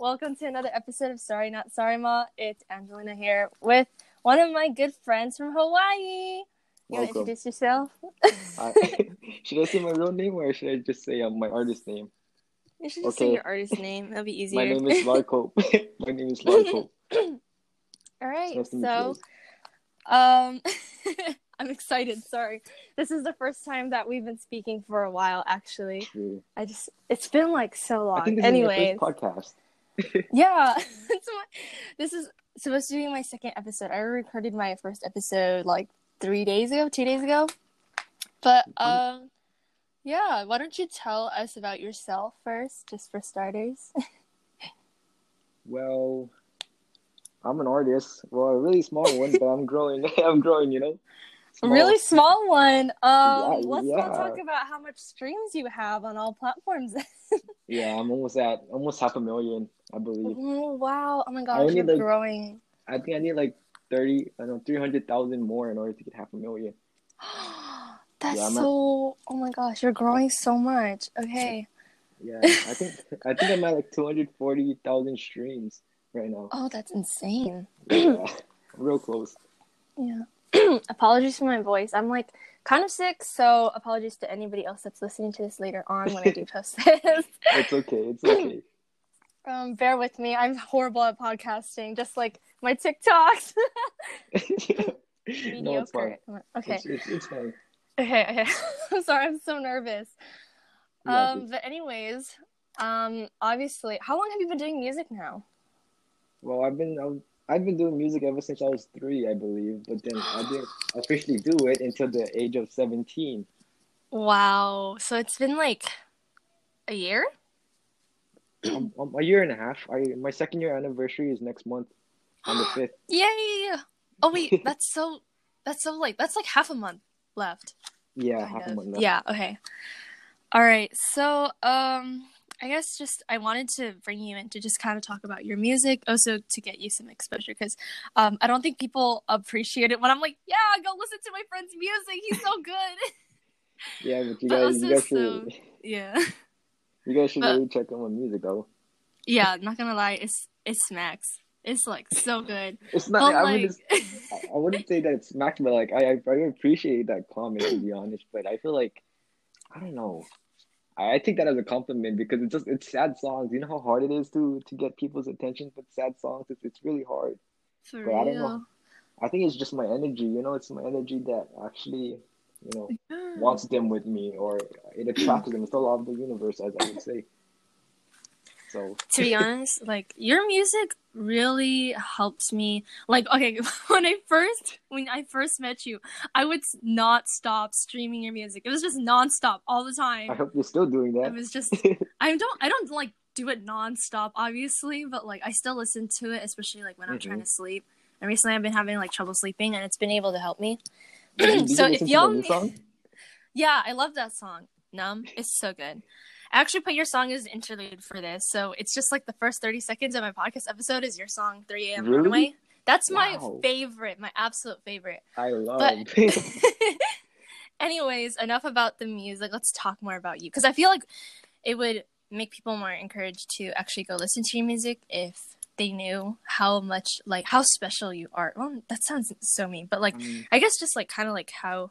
Welcome to another episode of Sorry Not Sorry Ma. It's Angelina here with one of my good friends from Hawaii. You want to introduce yourself? I, should I say my real name or should I just say um, my artist name? You should just say Okay. your artist name. That'll be easier. My name is Larko. my name is Larko. All right. Nice so, um, I'm excited. Sorry, this is the first time that we've been speaking for a while. Actually, True. I just it's been like so long. I think this Anyways, is my first podcast. yeah, this is supposed to be my second episode. I recorded my first episode like three days ago, two days ago. But um, yeah, why don't you tell us about yourself first, just for starters? Well, I'm an artist. Well, a really small one, but I'm growing. I'm growing, you know. Small. Really small one. Um, Yeah, let's not yeah. talk about how much streams you have on all platforms. Yeah, I'm almost at almost half a million, I believe. oh wow! Oh my gosh, you're like- growing. I think I need like thirty, I don't know, three hundred thousand more in order to get half a million. That's Yeah, I'm at- so. Oh my gosh, you're growing so much. Okay. Yeah, I think I think I'm at like two hundred forty thousand streams right now. Oh, that's insane. Yeah, real close. Yeah. apologies for my voice. I'm like kind of sick, so apologies to anybody else that's listening to this later on when I do post this. It's okay. It's okay. um, bear with me. I'm horrible at podcasting, just like my TikToks. no, it's fine. Mediocre. Okay. It's, it's, it's fine. Okay. Okay. I'm sorry. I'm so nervous. Yeah, Um, but anyways, um, obviously, how long have you been doing music now? Well, I've been I've, been doing music ever since I was three, I believe. But then I didn't officially do it until the age of seventeen. Wow. So it's been like a year. um, um, a year and a half. I my second year anniversary is next month on the fifth. Yay! Oh wait, that's so that's so like that's like half a month left. Yeah, half a month left. Yeah, okay. All right. So, um I guess just I wanted to bring you in to just kind of talk about your music, also to get you some exposure cuz um I don't think people appreciate it when I'm like, "Yeah, go listen to my friend's music. He's so good." Yeah, but you But guys, you guys should, yeah. you guys should but- really check out my music though. Yeah, not going to lie, it's it smacks. It's like so good. It's not. I like wouldn't. I wouldn't say that it's smacked, but like I, I appreciate that comment to be honest. But I feel like I don't know. I, take that as a compliment because it's just it's sad songs. You know how hard it is to to get people's attention with sad songs. It's it's really hard. For But I don't real. know. I think it's just my energy. You know, it's my energy that actually you know wants them with me, or it attracts them. It's the law of the universe, as I would say. So to be honest, like your music really helps me. Like, okay, when I first when I first met you, I would not stop streaming your music. It was just nonstop all the time. I hope you're still doing that. It was just I don't I don't like do it nonstop, obviously, but like I still listen to it, especially like when I'm Mhm. trying to sleep. And recently, I've been having like trouble sleeping, and it's been able to help me. So if y'all yeah, I love that song. Numb. It's so good. I actually put your song as an interlude for this. So it's just like the first 30 seconds of my podcast episode is your song 3 a.m. Really? Runaway. That's my Wow. favorite, my absolute favorite. I love. But anyways, enough about the music. Let's talk more about you. Because I feel like it would make people more encouraged to actually go listen to your music if they knew how much like how special you are. Well, that sounds so mean, but like Um, I guess just like kind of like how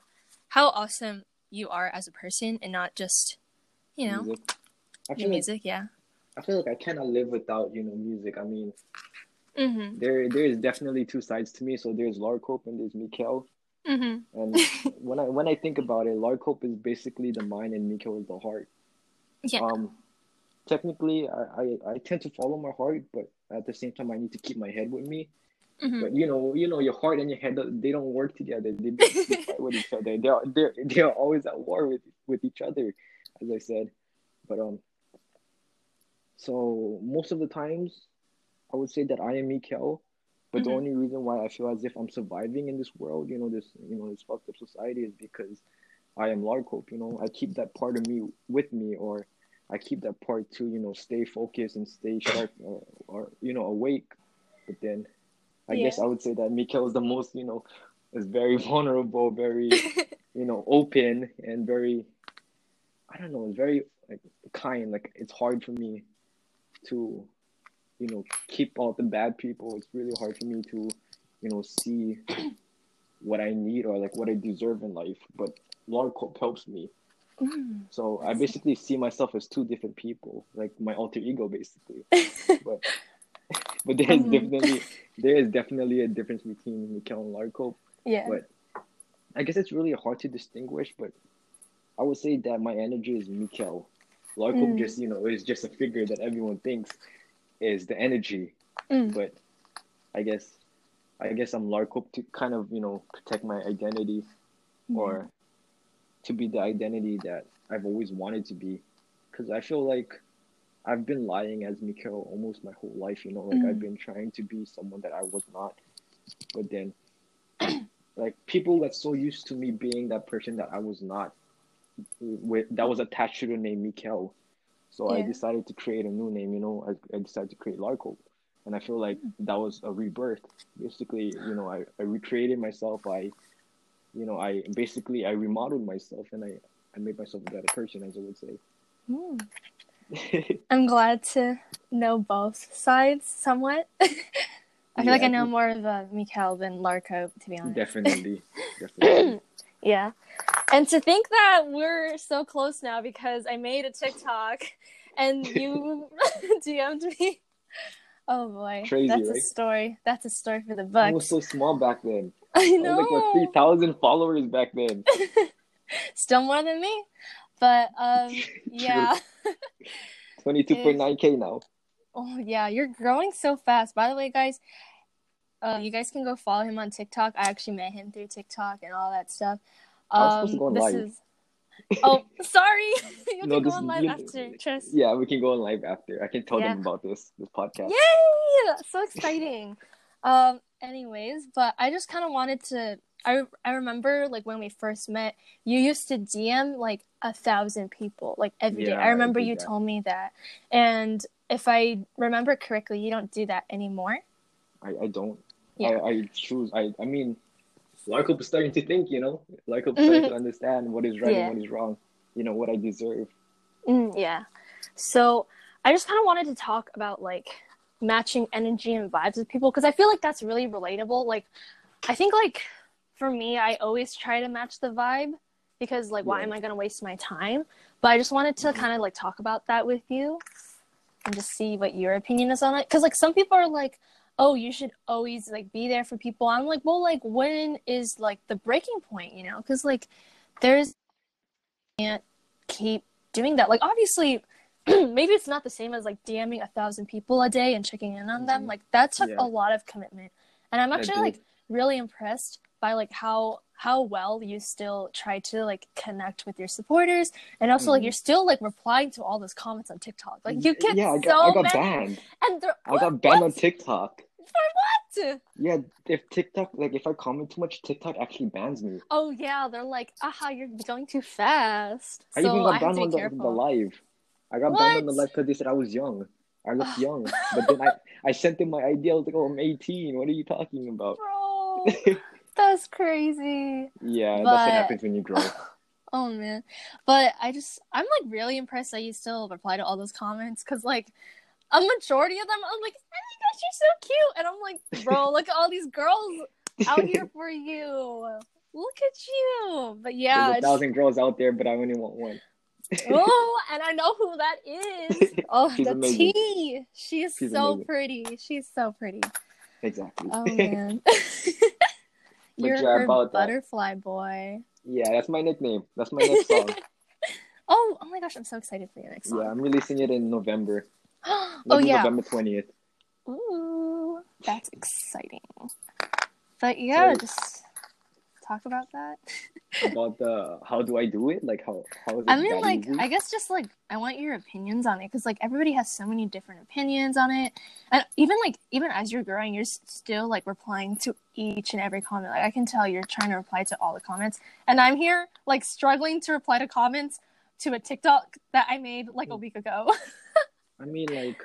how awesome you are as a person and not just you know music. I feel like music. Yeah. I feel like I cannot live without you know music. I mean, Mhm. there there is definitely two sides to me. So there's Larcope and there's Mikkel. Mhm. And when I when I think about it, Larcope is basically the mind and Mikkel is the heart. Yeah. Um, technically, I, I I tend to follow my heart, but at the same time, I need to keep my head with me. Mhm. But you know, you know, your heart and your head they don't work together. They basically fight with each other. They're they're they're always at war with with each other, as I said. But um, so most of the times, I would say that I am Mikkel. But the Mhm. only reason why I feel as if I'm surviving in this world, you know, this you know this fucked up society, is because I am Larcope. You know, I keep that part of me with me, or I keep that part to you know stay focused and stay sharp, or, or you know awake. But then, I Yeah. guess I would say that Mikkel is the most you know is very vulnerable, very you know open, and very I don't know, it's very like kind. Like it's hard for me to you know keep out the bad people. It's really hard for me to, you know, see what I need or like what I deserve in life. But Larcope helps me. Mm. So I basically see myself as two different people, like my alter ego, basically. but but there is Mhm. definitely there is definitely a difference between Mikkel and Larcope. Yeah. But I guess it's really hard to distinguish. But I would say that my energy is Mikkel. Larcope Mm. just you know is just a figure that everyone thinks is the energy. Mm. But I guess I guess I'm Larcope to kind of you know protect my identity or to be the identity that I've always wanted to be. Because I feel like I've been lying as Mikhail almost my whole life, you know, like I've Mhm. been trying to be someone that I was not. But then, like, people that's so used to me being that person that I was not, with that was attached to the name Mikhail. So I decided to create a new name, you know, I, I decided to create Larco. And I feel like that was a rebirth. Basically, you know, I, I recreated myself. I you know, I basically I remodeled myself and I, I made myself a better person, as I would Mm. say. I'm glad to know both sides somewhat. I feel like I know more of uh, Mikhail than Larco, to be honest. definitely, definitely. Yeah. And to think that we're so close now because I made a TikTok and you DM'd me. Oh boy. Crazy, That's a story. That's a story for the book. I was so small back then. I I know. was like three thousand followers back then. Still more than me. But um yeah. Twenty two point nine k now. Oh yeah, you're growing so fast. By the way, guys, uh, you guys can go follow him on TikTok. I actually met him through TikTok and all that stuff. I was supposed to Um, go on this live. is. Oh, sorry. you No, can go on live you- after, Tris. Yeah, we can go on live after. I can tell Yeah. them about this this podcast. Yay! So exciting. um. Anyways, but I just kind of wanted to. I I remember like when we first met, you used to DM like a thousand people like every day. Yeah, I I remember did you that. told me that, and if I remember correctly, you don't do that anymore. I, I don't. Yeah. I, I choose. I I mean, Lycope is starting to think. You know, Lycope Mhm. starting to understand what is right Yeah. and what is wrong. You know what I deserve. Mm, yeah. So I just kind of wanted to talk about like matching energy and vibes with people because I feel like that's really relatable. Like, I think like for me, I always try to match the vibe because like, why Yeah. am I gonna waste my time? But I just wanted to Mhm. kind of like talk about that with you and just see what your opinion is on it. Because like some people are like, oh, you should always like be there for people. I'm like, well, like when is like the breaking point? You know? Because like there's can't keep doing that. Like obviously, maybe it's not the same as like DMing a thousand people a day and checking in on them. Mhm. Like that took Yeah. a lot of commitment, and I'm actually like really impressed by like how how well you still try to like connect with your supporters and also like Mhm. you're still like replying to all those comments on TikTok. Like you get yeah, I so got I got many banned. and they're I got banned on TikTok. What? Yeah, if TikTok like if I comment too much, TikTok actually bans me. Oh yeah, they're like, aha, you're going too fast. I so even got banned on the, the live. I got banned on the live because they said I was young. I looked young, but then I I sent them my ID. I was like, "Oh, I'm 18. What are you talking about?" Bro, that's crazy. yeah, that's what happens when you grow. Oh man, but I just I'm like really impressed that you still reply to all those comments because like a majority of them I'm like, oh my gosh, you're so cute, and I'm like, bro, look at all these girls out here for you. Look at you. But yeah, There's a thousand girls out there, but I only want one. oh, and I know who that is. Oh, She's the amazing. T. She is She's so amazing. pretty. She's so pretty. Exactly. Oh man. You're yeah, about that. butterfly boy. yeah, that's my nickname. That's my next song. Oh, oh my gosh, I'm so excited for your next song. yeah, I'm releasing it in November. oh yeah. November 20th. Ooh, that's exciting. But yeah, So- just talk about that. About the how do I do it? Like how how is it I mean, like, easy? I guess just like I want your opinions on it because like everybody has so many different opinions on it, and even like even as you're growing, you're still like replying to each and every comment. Like I can tell you're trying to reply to all the comments, and I'm here like struggling to reply to comments to a TikTok that I made like a Mm. week ago. I mean, like,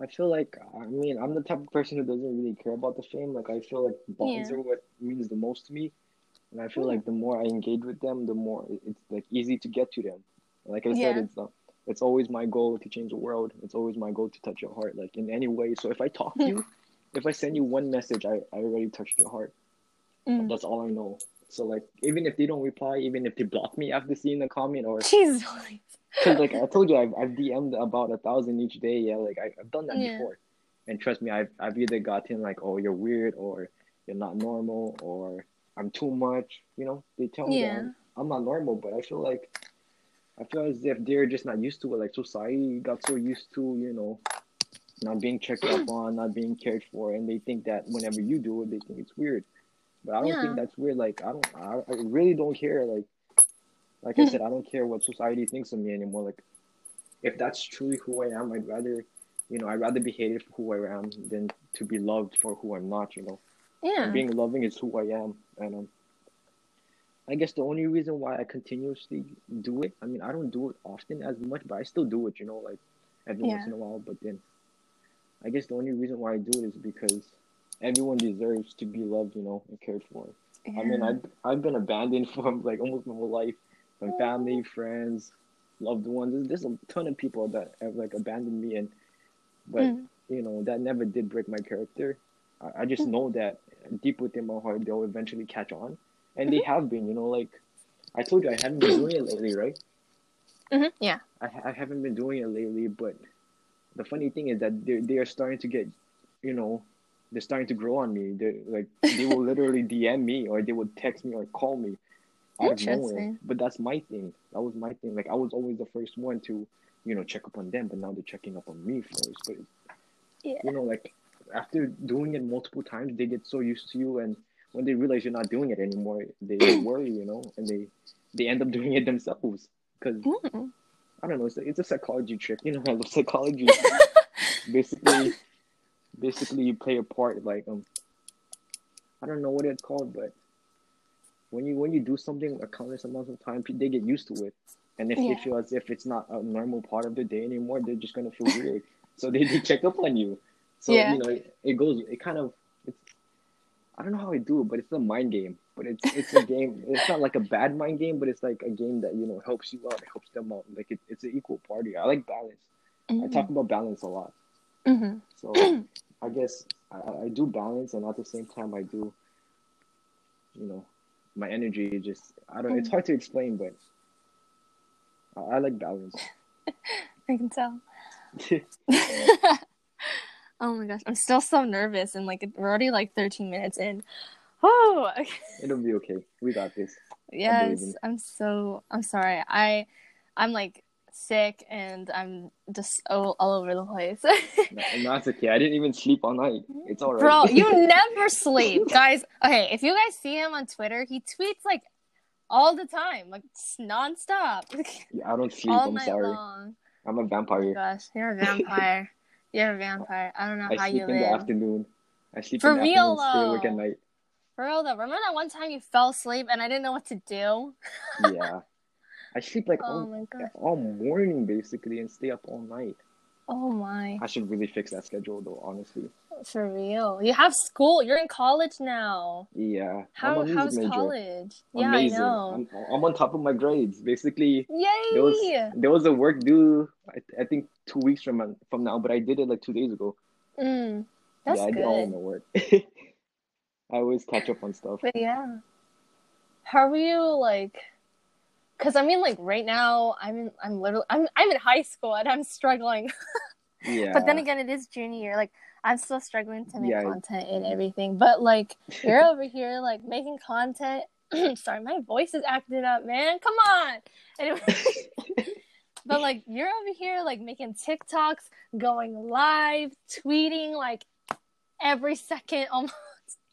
I feel like, I mean, I'm the type of person who doesn't really care about the fame. Like, I feel like bonds Yeah. are what means the most to me. And I feel Hmm. like the more I engage with them, the more it's like easy to get to them. Like I said, it's uh, it's always my goal to change the world. It's always my goal to touch your heart, like in any way. So if I talk to you, if I send you one message, I, I already touched your heart. Mm. That's all I know. So like even if they don't reply, even if they block me after seeing the comment or Jesus. Cause like I told you, I've, I've DM'd about a thousand each day. Yeah, like I, I've done that Yeah. before, and trust me, I've I've either gotten like, oh, you're weird, or you're not normal, or I'm too much. You know, they tell me Yeah. I'm, I'm not normal, but I feel like I feel as if they're just not used to it. Like society got so used to, you know, not being checked up on, not being cared for, and they think that whenever you do it, they think it's weird. But I don't Yeah. think that's weird. Like I don't, I, I really don't care. Like, like I said, I don't care what society thinks of me anymore. Like, if that's truly who I am, I'd rather, you know, I'd rather be hated for who I am than to be loved for who I'm not. You know, Yeah. and being loving is who I am, and um, I guess the only reason why I continuously do it, I mean, I don't do it often as much, but I still do it. You know, like every Yeah. once in a while. But then, I guess the only reason why I do it is because everyone deserves to be loved, you know, and cared for. I mean, Yeah. I've I've been abandoned from like almost my whole life, from family, friends, loved ones. There's, there's a ton of people that have like abandoned me, and but Mm. you know that never did break my character. I, I just Mm. know that deep within my heart they'll eventually catch on, and they Mm-hmm. have been. You know, like I told you, I haven't been doing it lately, right? Mhm, Yeah. I, I haven't been doing it lately, but the funny thing is that they they are starting to get, you know, they're starting to grow on me. They like they will literally DM me or they will text me or call me out of nowhere. Interesting. But that's my thing. That was my thing. Like I was always the first one to, you know, check up on them, but now they're checking up on me first. But Yeah. you know, like after doing it multiple times, they get so used to you, and when they realize you're not doing it anymore, they worry, you know, and they they end up doing it themselves because Mm. I don't know. It's a, it's a psychology trick. You know, I love psychology. basically, basically, you play a part like um, I don't know what it's called, but when you when you do something a countless amount of time, they get used to it, and if Yeah. they feel as if it's not a normal part of the day anymore, they're just gonna feel weird. so they, they check up on you. So Yeah. you know, it, it goes. It kind of. It's. I don't know how I do it, but it's a mind game. But it's it's a game. It's not like a bad mind game, but it's like a game that you know helps you out, helps them out. Like it, it's an equal party. I like balance. I talk about balance a lot. Mm-hmm. So I guess I, I do balance, and at the same time, I do, you know, my energy just I don't. It's Mm. hard to explain, but I, I like balance. I can tell. oh my gosh, I'm still so nervous, and like we're already like 13 minutes in. Oh, okay. It'll be okay. We got this. yes. I'm so. I'm sorry. I, I'm like sick, and I'm just all, all over the place. No, no, okay. I didn't even sleep all night. It's all right. Bro, you never sleep, guys. Okay, if you guys see him on Twitter, he tweets like all the time, like nonstop, Yeah, I don't sleep. all I'm night sorry. long. I'm a Oh vampire. gosh, you're a vampire. you're a vampire. I don't know I how sleep in the afternoon. I sleep For in the real, afternoon, stay awake at night. For real though, remember that one time you fell asleep and I didn't know what to do? Yeah. I sleep like Oh all, my all morning basically and stay up all night. Oh my. I should really fix that schedule though, honestly. For real. You have school. You're in college now. Yeah. How how's major. college? Yeah, Amazing. I know. I'm, I'm on top of my grades. Basically, Yay! there was there was a work due. I, I think two weeks from from now, but I did it like two days ago. Mm, that's yeah, I did all my work. I always catch up on stuff. But yeah. How are you like cuz I mean like right now I'm I'm literally I'm I'm in high school and I'm struggling. Yeah. But then again it is junior year. Like I'm still struggling to make Yeah. content and everything. But like you're over here like making content. Sorry, my voice is acting up, man. Come on. Anyway, but like you're over here like making TikToks, going live, tweeting like every second almost,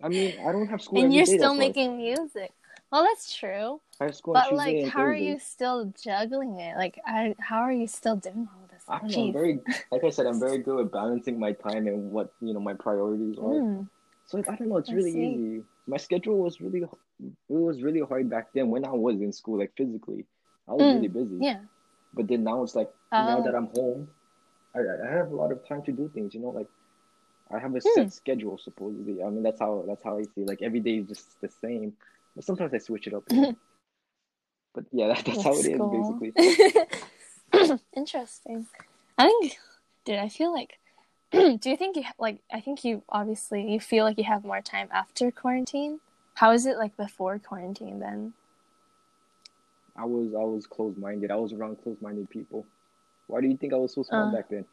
I mean, I don't have school. and you're day, still making music. Well, that's true. Have school But like, how are you still juggling it? Like, I, how are you still doing all this? I know, I'm very, like I said, I'm very good at balancing my time and what you know my priorities are. Mm, So I don't know, it's I really see. easy. My schedule was really, it was really hard back then when I was in school, like physically. I was Mm, really busy. yeah. But then now it's like now Oh. that I'm home, I, I have a lot of time to do things. You know, like I have a Hmm. set schedule supposedly. I mean, that's how that's how I see. Like every day is just the same, but sometimes I switch it up. you know. but yeah, that, that's how it is basically. Interesting. I think, dude, I feel like. do you think you like? I think you obviously you feel like you have more time after quarantine. How is it like before quarantine then? I was I was closed minded. I was around closed minded people. Why do you think I was so smart Uh. back then?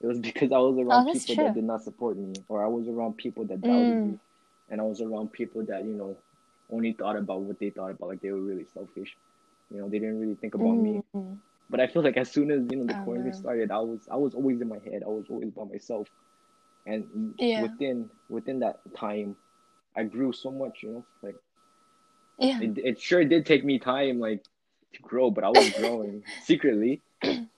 It was because I was around Oh, people that did not support me, or I was around people that doubted Mm. me, and I was around people that you know only thought about what they thought about. Like they were really selfish. You know, they didn't really think about me. Mm. But I feel like as soon as you know the Oh, quarantine started, I was I was always in my head. I was always by myself, and Yeah. within within that time, I grew so much. You know, like Yeah. it, it sure did take me time like to grow, but I was growing secretly.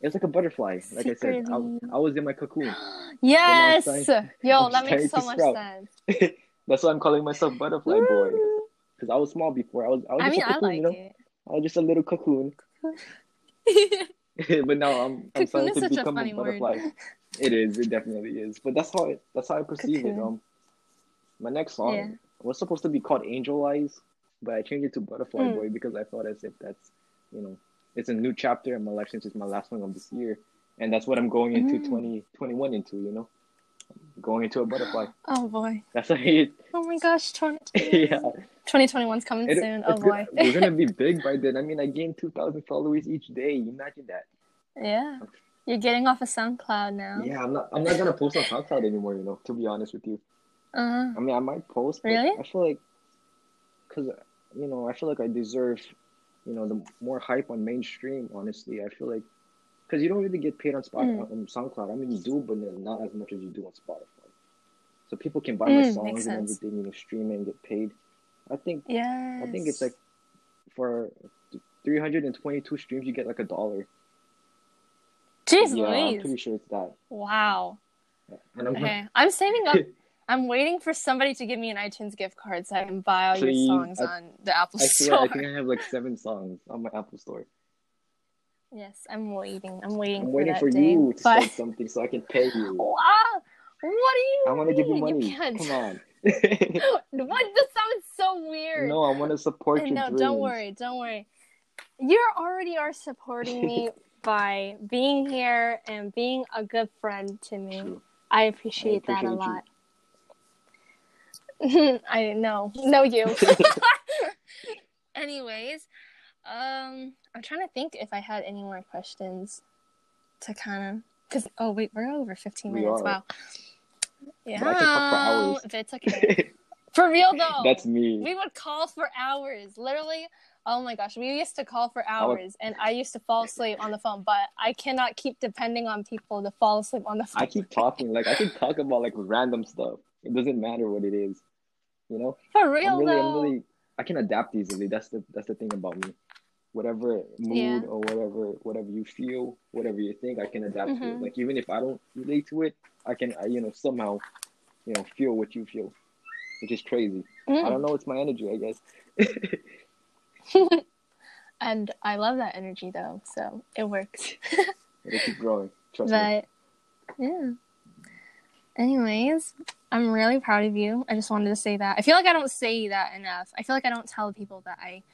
It's like a butterfly. Like I said, I, Secretly. I was in my cocoon. Yes. Yo, that makes so much sprout. sense. That's why I'm calling myself butterfly boy because I was small before. I was I was I just mean, a I cocoon, like you know. it. I was just a little cocoon. but now I'm I'm Cocoon starting to a become a, word. butterfly. It is. It definitely is. But that's how it, that's how I perceive it. Um, my next song Yeah. was supposed to be called Angel Eyes, but I changed it to Butterfly Mm. Boy because I felt as if that's you know it's a new chapter in my life since it's my last one of this year, and that's what I'm going into Mm. 2021 into. You know, going into a butterfly. Oh boy. That's how it. Oh my gosh, 20, yeah. 2021's coming It- soon. Oh boy. gonna- we're gonna be big by then. I mean, I gained 2,000 followers each day. Imagine that. yeah. You're getting off of SoundCloud now. Yeah, I'm not. I'm not gonna post on SoundCloud anymore. You know, to be honest with you. Uh, I mean, I might post. But Really? I feel like, cause you know, I feel like I deserve, you know, the more hype on mainstream. Honestly, I feel like, cause you don't really get paid on Spot Mm. on SoundCloud. I mean, you do, but not as much as you do on Spotify. So people can buy my Mm, songs and everything, you know, stream it and get paid. I think yes. I think it's like for 322 streams, you get like a dollar. Jeez yeah, I'm pretty sure it's that. Wow. And I'm Okay. I'm saving up. I'm waiting for somebody to give me an iTunes gift card so I can buy all Please, your songs I- on the Apple I swear, Store. I think I have like seven songs on my Apple Store. Yes, I'm waiting. I'm waiting I'm for waiting that for day. you to but start something so I can pay you. wow, what do you? I want to give you mean? money. can't. Come on. what? This sounds so weird. no, I want to support And your no, dreams. don't worry, don't worry. You already are supporting me by being here and being a good friend to me. True. I appreciate, that a appreciate lot. I know, know you. Anyways, um, I'm trying to think if I had any more questions to kind of because oh wait, we're over 15 We minutes. Wow. Yeah, But I can for if it's okay. For real though. That's me. We would call for hours. Literally, oh my gosh, we used to call for hours and I used to fall asleep on the phone, but I cannot keep depending on people to fall asleep on the phone. I keep talking. Like I can talk about like random stuff. It doesn't matter what it is. You know. For real I'm really, though. I'm really. I can adapt easily. That's the that's the thing about me. Whatever mood Yeah. or whatever whatever you feel, whatever you think, I can adapt to it. Mhm. Like even if I don't relate to it, I can I, you know somehow, you know, feel what you feel, which is crazy. I Mm. don't know. It's my energy, I guess. and I love that energy though, so it works. It'll keep growing. Trust me. but yeah. Anyways, I'm really proud of you. I just wanted to say that. I feel like I don't say that enough. I feel like I don't tell people that I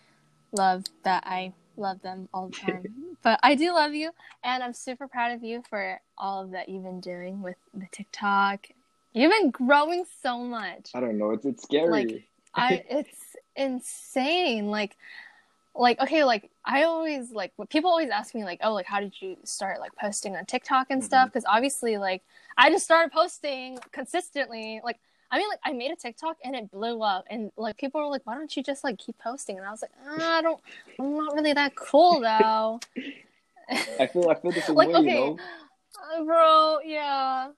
love that I love them all the time. but I do love you and I'm super proud of you for all of that you've been doing with the TikTok. You've been growing so much. I don't know. It's it's scary. Like, I it's insane. Like like okay, like I always like what people always ask me like, "Oh, like how did you start like posting on TikTok and stuff?" Mhm. Cuz obviously like I just started posting consistently. Like I mean like I made a TikTok and it blew up and like people were like, "Why don't you just like keep posting?" And I was like, "Ah, "I don't I'm not really that cool though." I feel I feel same like way. okay. You know. uh, bro, yeah.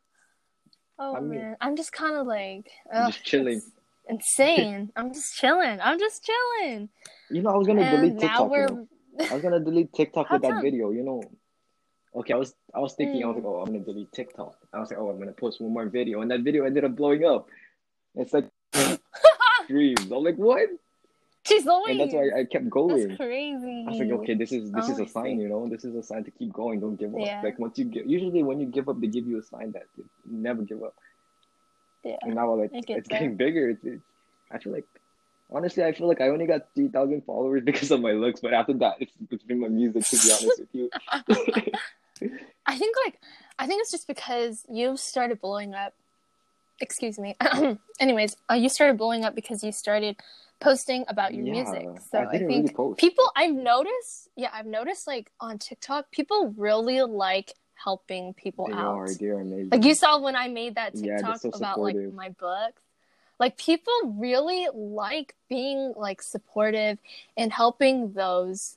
Oh I mean- man, I'm just kind of like I'm ugh, just chilling. insane. I'm just chilling. I'm just chilling. You know, I was gonna and delete TikTok. You know? I was gonna delete TikTok with that video. You know. Okay, I was I was thinking I was Mm. like, oh, I'm gonna delete TikTok. I was like, oh, I'm gonna post one more video, and that video ended up blowing up. It's like dreams. I'm like, what? She's Louise. And that's why I kept going. That's crazy. I was like, okay, this is this Oh, is a sign, you know. This is a sign to keep going. Don't give up. Yeah. Like once you give, usually when you give up, they give you a sign that you never give up. Yeah. And now like get it's that. getting bigger. It's, it's I feel like Honestly, I feel like I only got three thousand followers because of my looks, but after that, it's, it's been my music. To be honest with you, I think like I think it's just because you started blowing up. Excuse me. Anyways, uh, you started blowing up because you started posting about your Yeah, music. So I I, think really people I've noticed, yeah, I've noticed like on TikTok, people really like helping people they out. are, they are amazing. Like you saw when I made that Yeah, TikTok so about like my books. Like people really like being like supportive and helping those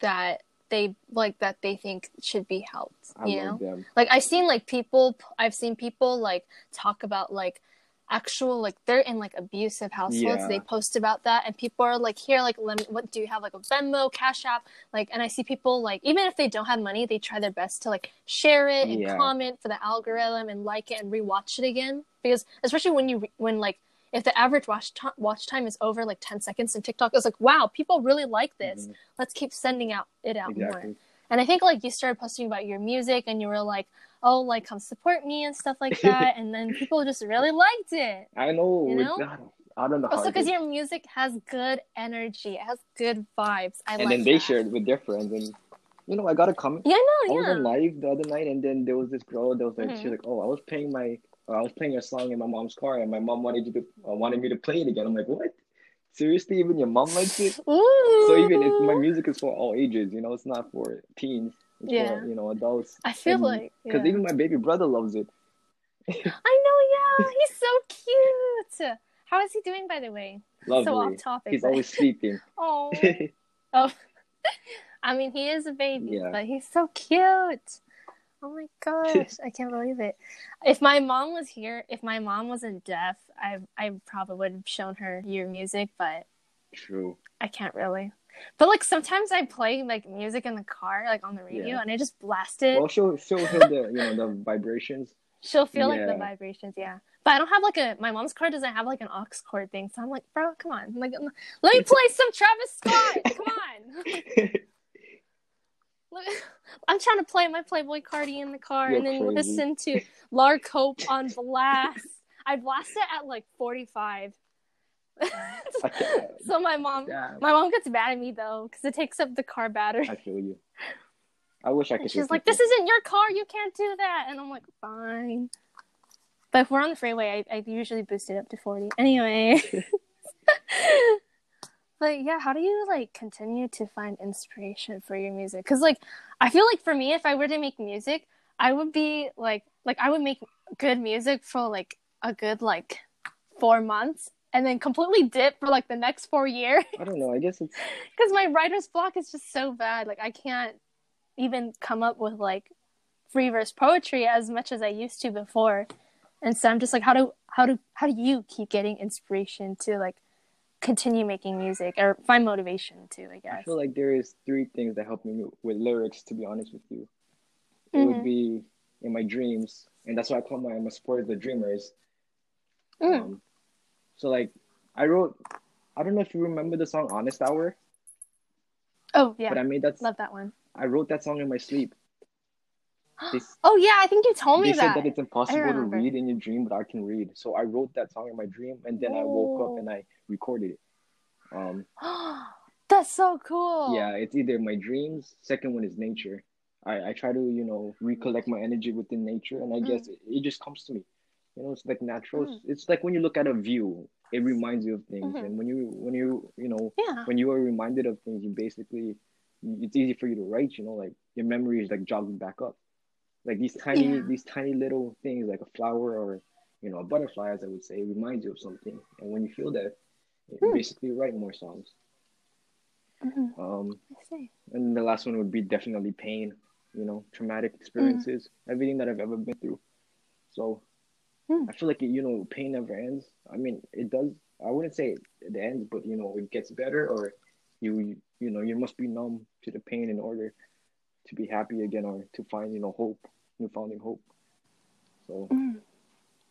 that they like that they think should be helped. I you know? them. like i've seen like people i've seen people like talk about like actual like they're in like abusive households Yeah. they post about that and people are like here like let me, what do you have like a venmo cash app like and i see people like even if they don't have money they try their best to like share it and Yeah. comment for the algorithm and like it and rewatch it again because especially when you re- when like if the average watch, ti watch time is over like 10 seconds in tiktok it's like wow people really like this Mhm. let's keep sending out it out more and I think like you started posting about your music and you were like, oh, like come support me and stuff like that. and then people just really liked it. I know. You know? I don't know. Also, because your music has good energy, it has good vibes. I and like then they that. shared with their friends, and you know, I got a comment. Yeah, I no, was yeah. on live the other night, and then there was this girl that was like, Mhm. she was like, "Oh, I was playing my, I was playing a song in my mom's car, and my mom wanted you to, uh, wanted me to play it again." I'm like, "What? Seriously? Even your mom likes it?" Ooh. So even if my music is for all ages, you know, it's not for teens. It's Yeah. for, you know, adults. I feel and- like Because yeah. even my baby brother loves it. I know, yeah, he's so cute. How is he doing, by the way? Lovely. So off topic. He's but- always sleeping. oh, oh. I mean, he is a baby, Yeah. but he's so cute. Oh my gosh, I can't believe it. If my mom was here, if my mom wasn't deaf, I I probably would have shown her your music, but True. I can't really. But like sometimes I play like music in the car, like on the radio, Yeah. and I just blast it. Well, she'll she'll hear the you know the vibrations. She'll feel like the vibrations, yeah. But I don't have like a. My mom's car doesn't have like an aux cord thing, so I'm like, bro, come on, like, let me play some Travis Scott. Come on. I'm trying to play my Playboi Carti in the car You're and then crazy. listen to Lark Hope on blast. I blast it at like 45. So my mom, my mom gets mad at me though because it takes up the car battery. I feel you. I wish I could. She's like, people. "This isn't your car. You can't do that." And I'm like, "Fine." But if we're on the freeway, I, I usually boost it up to 40. Anyway. but yeah, how do you like continue to find inspiration for your music? Because like, I feel like for me, if I were to make music, I would be like, like I would make good music for like a good like four months, and then completely dip for like the next four years. I don't know. I guess it's because my writer's block is just so bad. Like I can't even come up with like free verse poetry as much as I used to before. And so I'm just like, how do how do how do you keep getting inspiration to like continue making music or find motivation to? I guess. I feel like there is three things that help me with lyrics. To be honest with you, it would Mhm. be in my dreams, and that's why I call my my support the dreamers. Mm. Um, so like I wrote, I don't know if you remember the song "Honest Hour," Oh yeah, but I made that. love that one. I wrote that song in my sleep. They, Oh yeah, I think you told me that. they said that. it's impossible to read in your dream, but I can read. So I wrote that song in my dream, and then I woke Oh. up and I recorded it. Um, That's so cool. yeah, it's either my dreams. Second one is nature. I, I try to you know recollect my energy within nature, and I Mm. guess it, it just comes to me. You know, it's like natural. Mm. It's like when you look at a view, it reminds you of things, Mhm. and when you when you you know Yeah. when you are reminded of things, you basically it's easy for you to write. You know, like your memory is like jogging back up. Like these tiny Yeah. these tiny little things, like a flower or you know a butterfly, as I would say, reminds you of something. And when you feel that, you Hmm. basically write more songs. Mhm. Um, I see. and the last one would be definitely pain. You know, traumatic Mm. experiences, everything that I've ever been through. So Hmm. I feel like you know, pain never ends. I mean, it does. I wouldn't say it, it ends, but you know, it gets better, or you you know, you must be numb to the pain in order to be happy again, or to find you know hope, newfounding hope. So, Mm.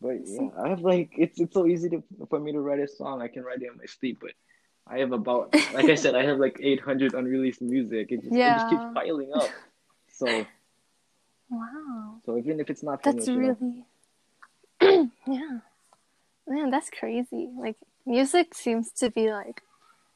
but yeah, I have like it's it's so easy to for me to write a song. I can write it in my sleep, but I have about like I said, I have like 800 unreleased music. It just, it just keeps piling up. So Wow. so even if it's not That's finished, you know, really, yeah, man. That's crazy. Like music seems to be like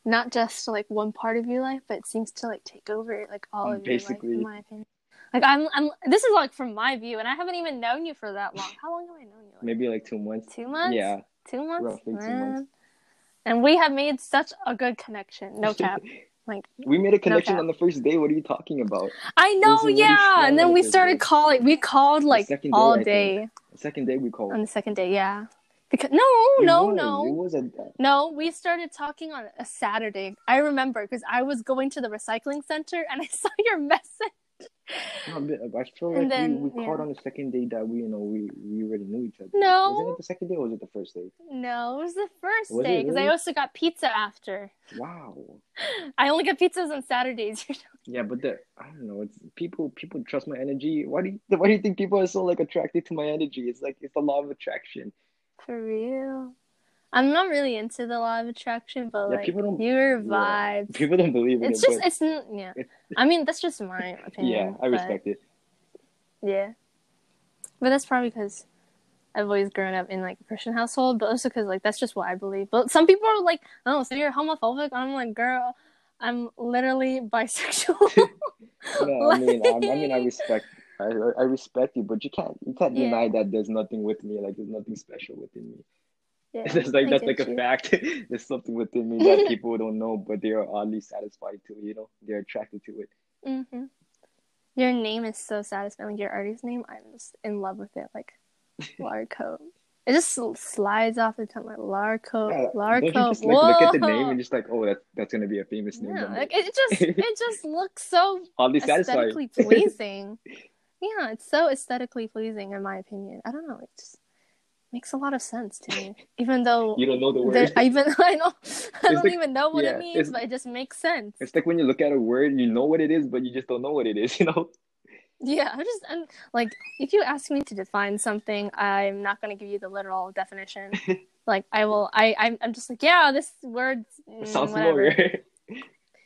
not just like one part of your life, but it seems to like take over like all of Basically. your life, in my opinion. Like I'm, I'm. This is like from my view, and I haven't even known you for that long. How long have I known you? Like, Maybe like two months. two months. Yeah. two months. roughly two months. And we have made such a good connection. No cap. Like we made a connection cap. on the first day. What are you talking about? I know, yeah. And then we started day. calling. We called like day, all day second day we called. on the second day. Yeah. Because no, It no, was, no. It was a No, we started talking on a Saturday. I remember because I was going to the recycling center and I saw your message. no, I feel like then, we, we yeah. on the second day that we you know we we already knew each other. No. Wasn't it the second day or was it the first day? No, it was the first Was day because I also got pizza after. Wow. I only get pizzas on Saturdays. Yeah, but the I don't know. It's people people trust my energy. Why do you why do you think people are so like attracted to my energy? It's like it's the law of attraction. For real. I'm not really into the law of attraction, but Yeah, like people don't- your yeah. vibe. People don't believe in It's it. just it's yeah. I mean that's just my opinion. yeah, I respect it. Yeah, but that's probably because I've always grown up in like a Christian household, but also because like that's just what I believe. But some people are like, "Oh, so you're homophobic?" I'm like, "Girl, I'm literally bisexual." No, I mean, I, I mean, I respect, I, I respect you, but you can't, you can't Yeah. deny that there's nothing with me. Like there's nothing special within me. Yeah, It's like I that's like a fact. there's something within me that people don't know, but they are oddly satisfied to. You know, they're attracted to it. Mm-hmm. Your name is so satisfying. Like your artist name, I'm just in love with it. Like Larco. It just slides off the tongue like Larco, Yeah, Larco. you just like look at the name and just like, oh, that's that's gonna be a famous name. yeah, like it just it just looks so oddly satisfying. aesthetically pleasing. yeah, it's so aesthetically pleasing in my opinion. I don't know, it just makes a lot of sense to me. Even though You don't know the word. I even I know I don't like- even know what yeah, it means, but it just makes sense. It's like when you look at a word, you know what it is, but you just don't know what it is. You know. Yeah, I'm just I'm like if you ask me to define something, I'm not going to give you the literal definition. like I will I I'm, I'm just like, yeah, this word mm, Sounds whatever. familiar.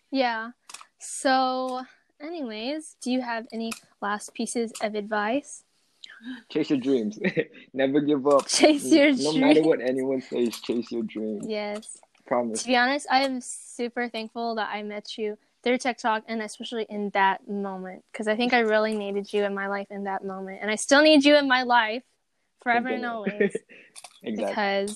Yeah. So, anyways, do you have any last pieces of advice? Chase your dreams. Never give up. Chase your dreams. no matter what anyone says, chase your dreams. Yes. Promise. To be honest, I am super thankful that I met you through TikTok and especially in that moment because I think I really needed you in my life in that moment. And I still need you in my life forever and always exactly. because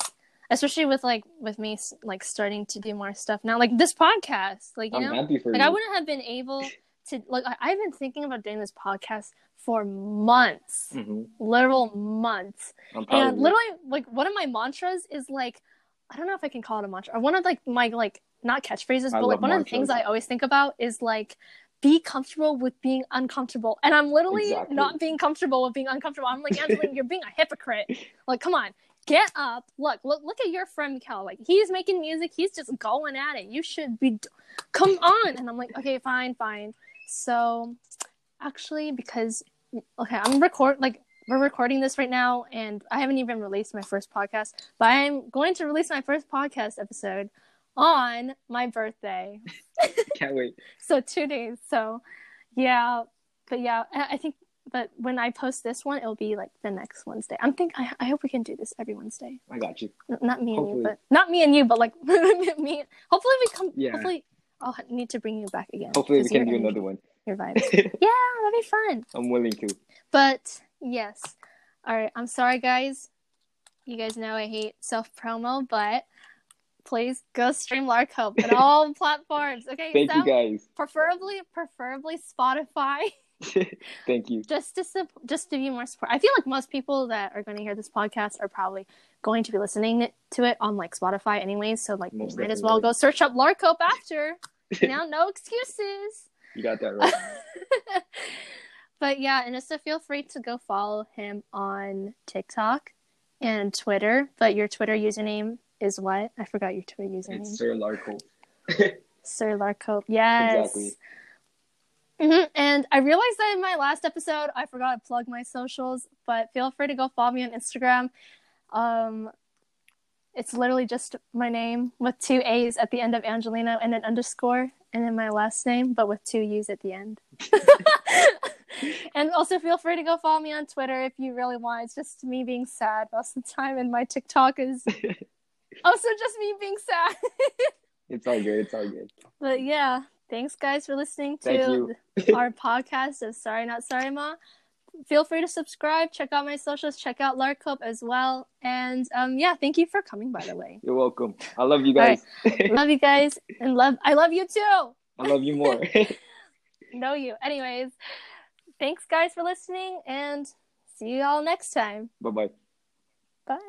especially with like with me like starting to do more stuff now like this podcast like you I'm know like you. I wouldn't have been able to like I- I've been thinking about doing this podcast for months. Hmm literal months. I'm proud of and literally like one of my mantras is like i don't know if i can call it a mantra. Or one of like my like not catchphrases I but like one of the things i always think about is like be comfortable with being uncomfortable. And i'm literally Exactly. not being comfortable with being uncomfortable. I'm like Angeline, you're being a hypocrite. Like come on. Get up. Look look look at your friend Mikhail. like he's making music. He's just going at it. You should be come on. And i'm like okay fine fine so actually because okay i'm record like we're recording this right now and i haven't even released my first podcast but i'm going to release my first podcast episode on my birthday Can't wait. so two days so yeah but yeah i I think but when i post this one it'll be like the next wednesday i'm think i, I hope we can do this every wednesday I got you. N- not me and you but not me and you but like me hopefully we come Yeah. hopefully i'll need to bring you back again Hopefully we can do another one. your vibes yeah that'd be fun I'm willing to. but yes. All right. I'm sorry, guys. You guys know I hate self promo, but please go stream Lark Hope on all platforms. Okay. Thank so you guys. preferably, preferably Spotify, Thank you. just to just to be more support. I feel like most people that are going to hear this podcast are probably going to be listening to it on like Spotify, anyways. So like, Most might as well go search up Larcope after. now no excuses. You got that right. but yeah, and just feel free to go follow him on TikTok and Twitter. But your Twitter username is what? I forgot your Twitter username. It's Sir Larko. Sir Larcope. Yes. Exactly. Mhm. And I realized that in my last episode, I forgot to plug my socials, but feel free to go follow me on Instagram. Um, it's literally just my name with two A's at the end of Angelina and an underscore, and then my last name, but with two U's at the end. and also feel free to go follow me on Twitter if you really want. It's just me being sad most of the time, and my TikTok is also just me being sad. It's all good. It's all good. but yeah, thanks guys for listening to our podcast of Sorry Not Sorry Ma. Feel free to subscribe, check out my socials, check out Larkup as well. And um yeah, thank you for coming by the way. You're welcome. I love you All right. guys. love you guys and love I love you too. I love you more. Know you. Anyways, thanks guys for listening and see you all next time. bye bye. Bye.